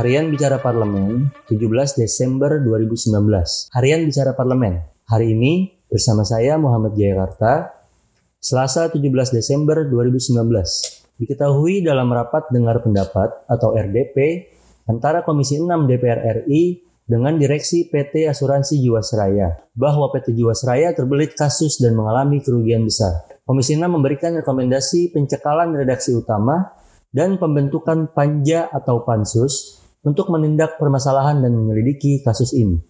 Harian Bicara Parlemen 17 Desember 2019. Harian Bicara Parlemen. Hari ini bersama saya Muhammad Jayakarta, Selasa 17 Desember 2019. Diketahui dalam rapat dengar pendapat atau RDP antara Komisi 6 DPR RI dengan Direksi PT Asuransi Jiwasraya bahwa PT Jiwasraya terbelit kasus dan mengalami kerugian besar. Komisi 6 memberikan rekomendasi pencekalan redaksi utama dan pembentukan panja atau pansus untuk menindak permasalahan dan menyelidiki kasus ini.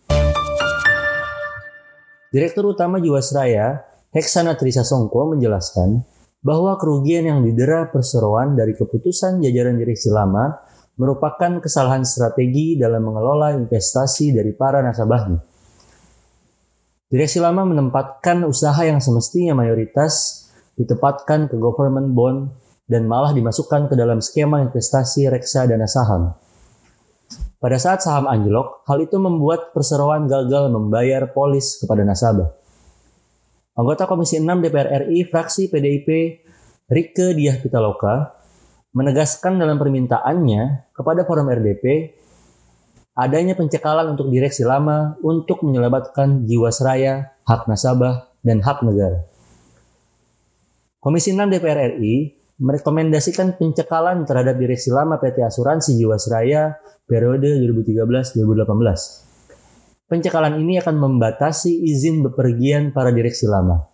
Direktur Utama Jiwasraya, Heksana Trisa Songko menjelaskan bahwa kerugian yang didera perseroan dari keputusan jajaran direksi lama merupakan kesalahan strategi dalam mengelola investasi dari para nasabahnya. Direksi lama menempatkan usaha yang semestinya mayoritas ditempatkan ke government bond dan malah dimasukkan ke dalam skema investasi reksa dana saham. Pada saat saham anjlok, hal itu membuat perseroan gagal membayar polis kepada nasabah. Anggota Komisi 6 DPR RI fraksi PDIP Rike Diah Pitaloka menegaskan dalam permintaannya kepada forum RDP adanya pencekalan untuk direksi lama untuk menyelamatkan jiwasraya, hak nasabah, dan hak negara. Komisi 6 DPR RI merekomendasikan pencekalan terhadap direksi lama PT Asuransi Jiwasraya periode 2013-2018. Pencekalan ini akan membatasi izin bepergian para direksi lama.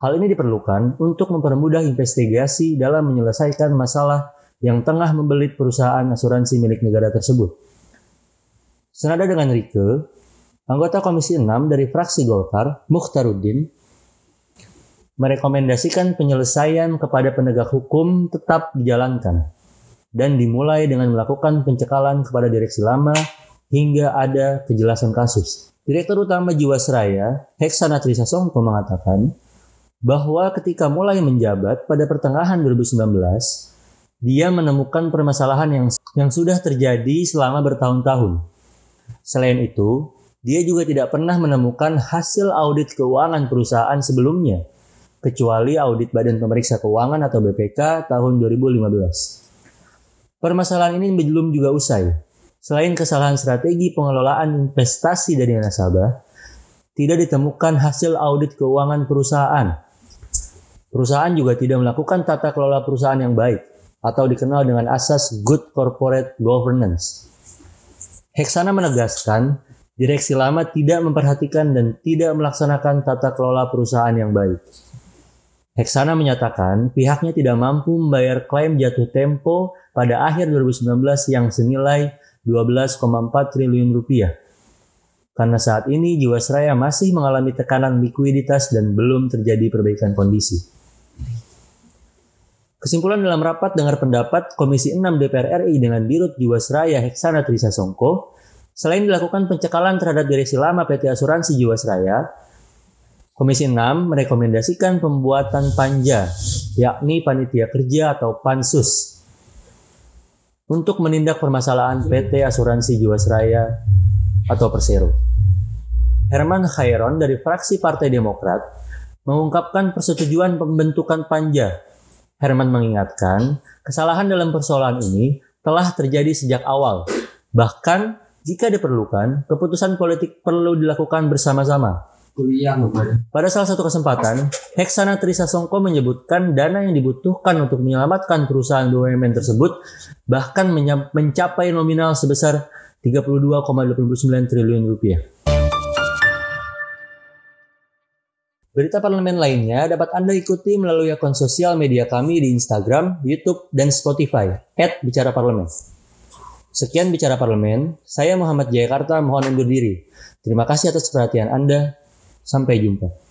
Hal ini diperlukan untuk mempermudah investigasi dalam menyelesaikan masalah yang tengah membelit perusahaan asuransi milik negara tersebut. Senada dengan Rike, anggota Komisi 6 dari fraksi Golkar, Mukhtaruddin, merekomendasikan penyelesaian kepada penegak hukum tetap dijalankan dan dimulai dengan melakukan pencekalan kepada direksi lama hingga ada kejelasan kasus. Direktur Utama Jiwasraya, Heksana Trisasongko mengatakan bahwa ketika mulai menjabat pada pertengahan 2019, dia menemukan permasalahan yang yang sudah terjadi selama bertahun-tahun. Selain itu, dia juga tidak pernah menemukan hasil audit keuangan perusahaan sebelumnya kecuali audit Badan Pemeriksa Keuangan atau BPK tahun 2015. Permasalahan ini belum juga usai. Selain kesalahan strategi pengelolaan investasi dari nasabah, tidak ditemukan hasil audit keuangan perusahaan. Perusahaan juga tidak melakukan tata kelola perusahaan yang baik atau dikenal dengan asas good corporate governance. Heksana menegaskan, direksi lama tidak memperhatikan dan tidak melaksanakan tata kelola perusahaan yang baik. Heksana menyatakan pihaknya tidak mampu membayar klaim jatuh tempo pada akhir 2019 yang senilai 12,4 triliun rupiah. Karena saat ini Jiwasraya masih mengalami tekanan likuiditas dan belum terjadi perbaikan kondisi. Kesimpulan dalam rapat dengar pendapat Komisi 6 DPR RI dengan Dirut Jiwasraya Heksana Trisa Songko, selain dilakukan pencekalan terhadap direksi lama PT Asuransi Jiwasraya, Komisi 6 merekomendasikan pembuatan panja, yakni panitia kerja atau pansus, untuk menindak permasalahan PT Asuransi Jiwasraya atau Persero. Herman Khairon dari fraksi Partai Demokrat mengungkapkan persetujuan pembentukan panja. Herman mengingatkan, kesalahan dalam persoalan ini telah terjadi sejak awal. Bahkan, jika diperlukan, keputusan politik perlu dilakukan bersama-sama kuliah Pada salah satu kesempatan, Heksana Trisa Songko menyebutkan dana yang dibutuhkan untuk menyelamatkan perusahaan BUMN tersebut bahkan mencapai nominal sebesar 32,29 triliun rupiah. Berita parlemen lainnya dapat Anda ikuti melalui akun sosial media kami di Instagram, YouTube, dan Spotify, at Bicara Parlemen. Sekian Bicara Parlemen, saya Muhammad Jayakarta mohon undur diri. Terima kasih atas perhatian Anda. Sampai jumpa.